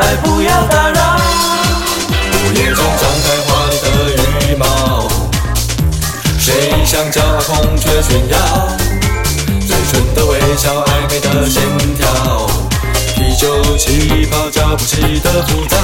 爱不要打扰。午夜中张开华丽的羽毛，谁想叫孔雀炫耀？嘴唇的微笑，暧昧的心跳，啤酒气泡脚步起的浮躁，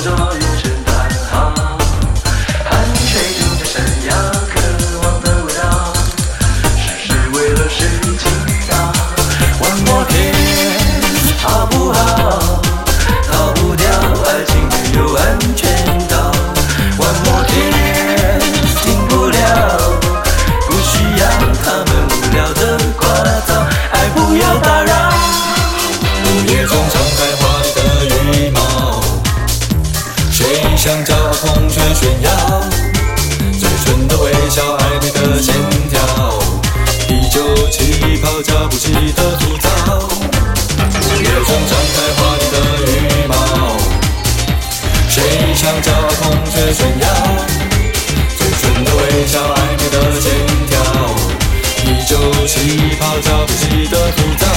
黑夜你的浮躁。午夜中张开华丽的羽毛，谁想叫孔雀炫耀？嘴唇的微笑，暧昧的线条，你就气泡浇不起的吐槽。